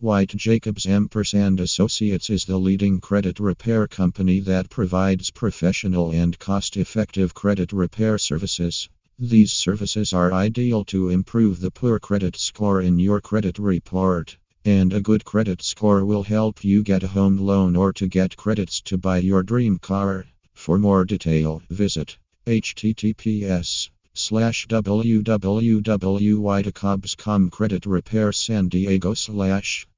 White Jacobs Ampersand Associates is the leading credit repair company that provides professional and cost-effective credit repair services. These services are ideal to improve the poor credit score in your credit report. And a good credit score will help you get a home loan or to get credits to buy your dream car. For more detail, visit https slash www.whitejacobs.com credit repair san diego slash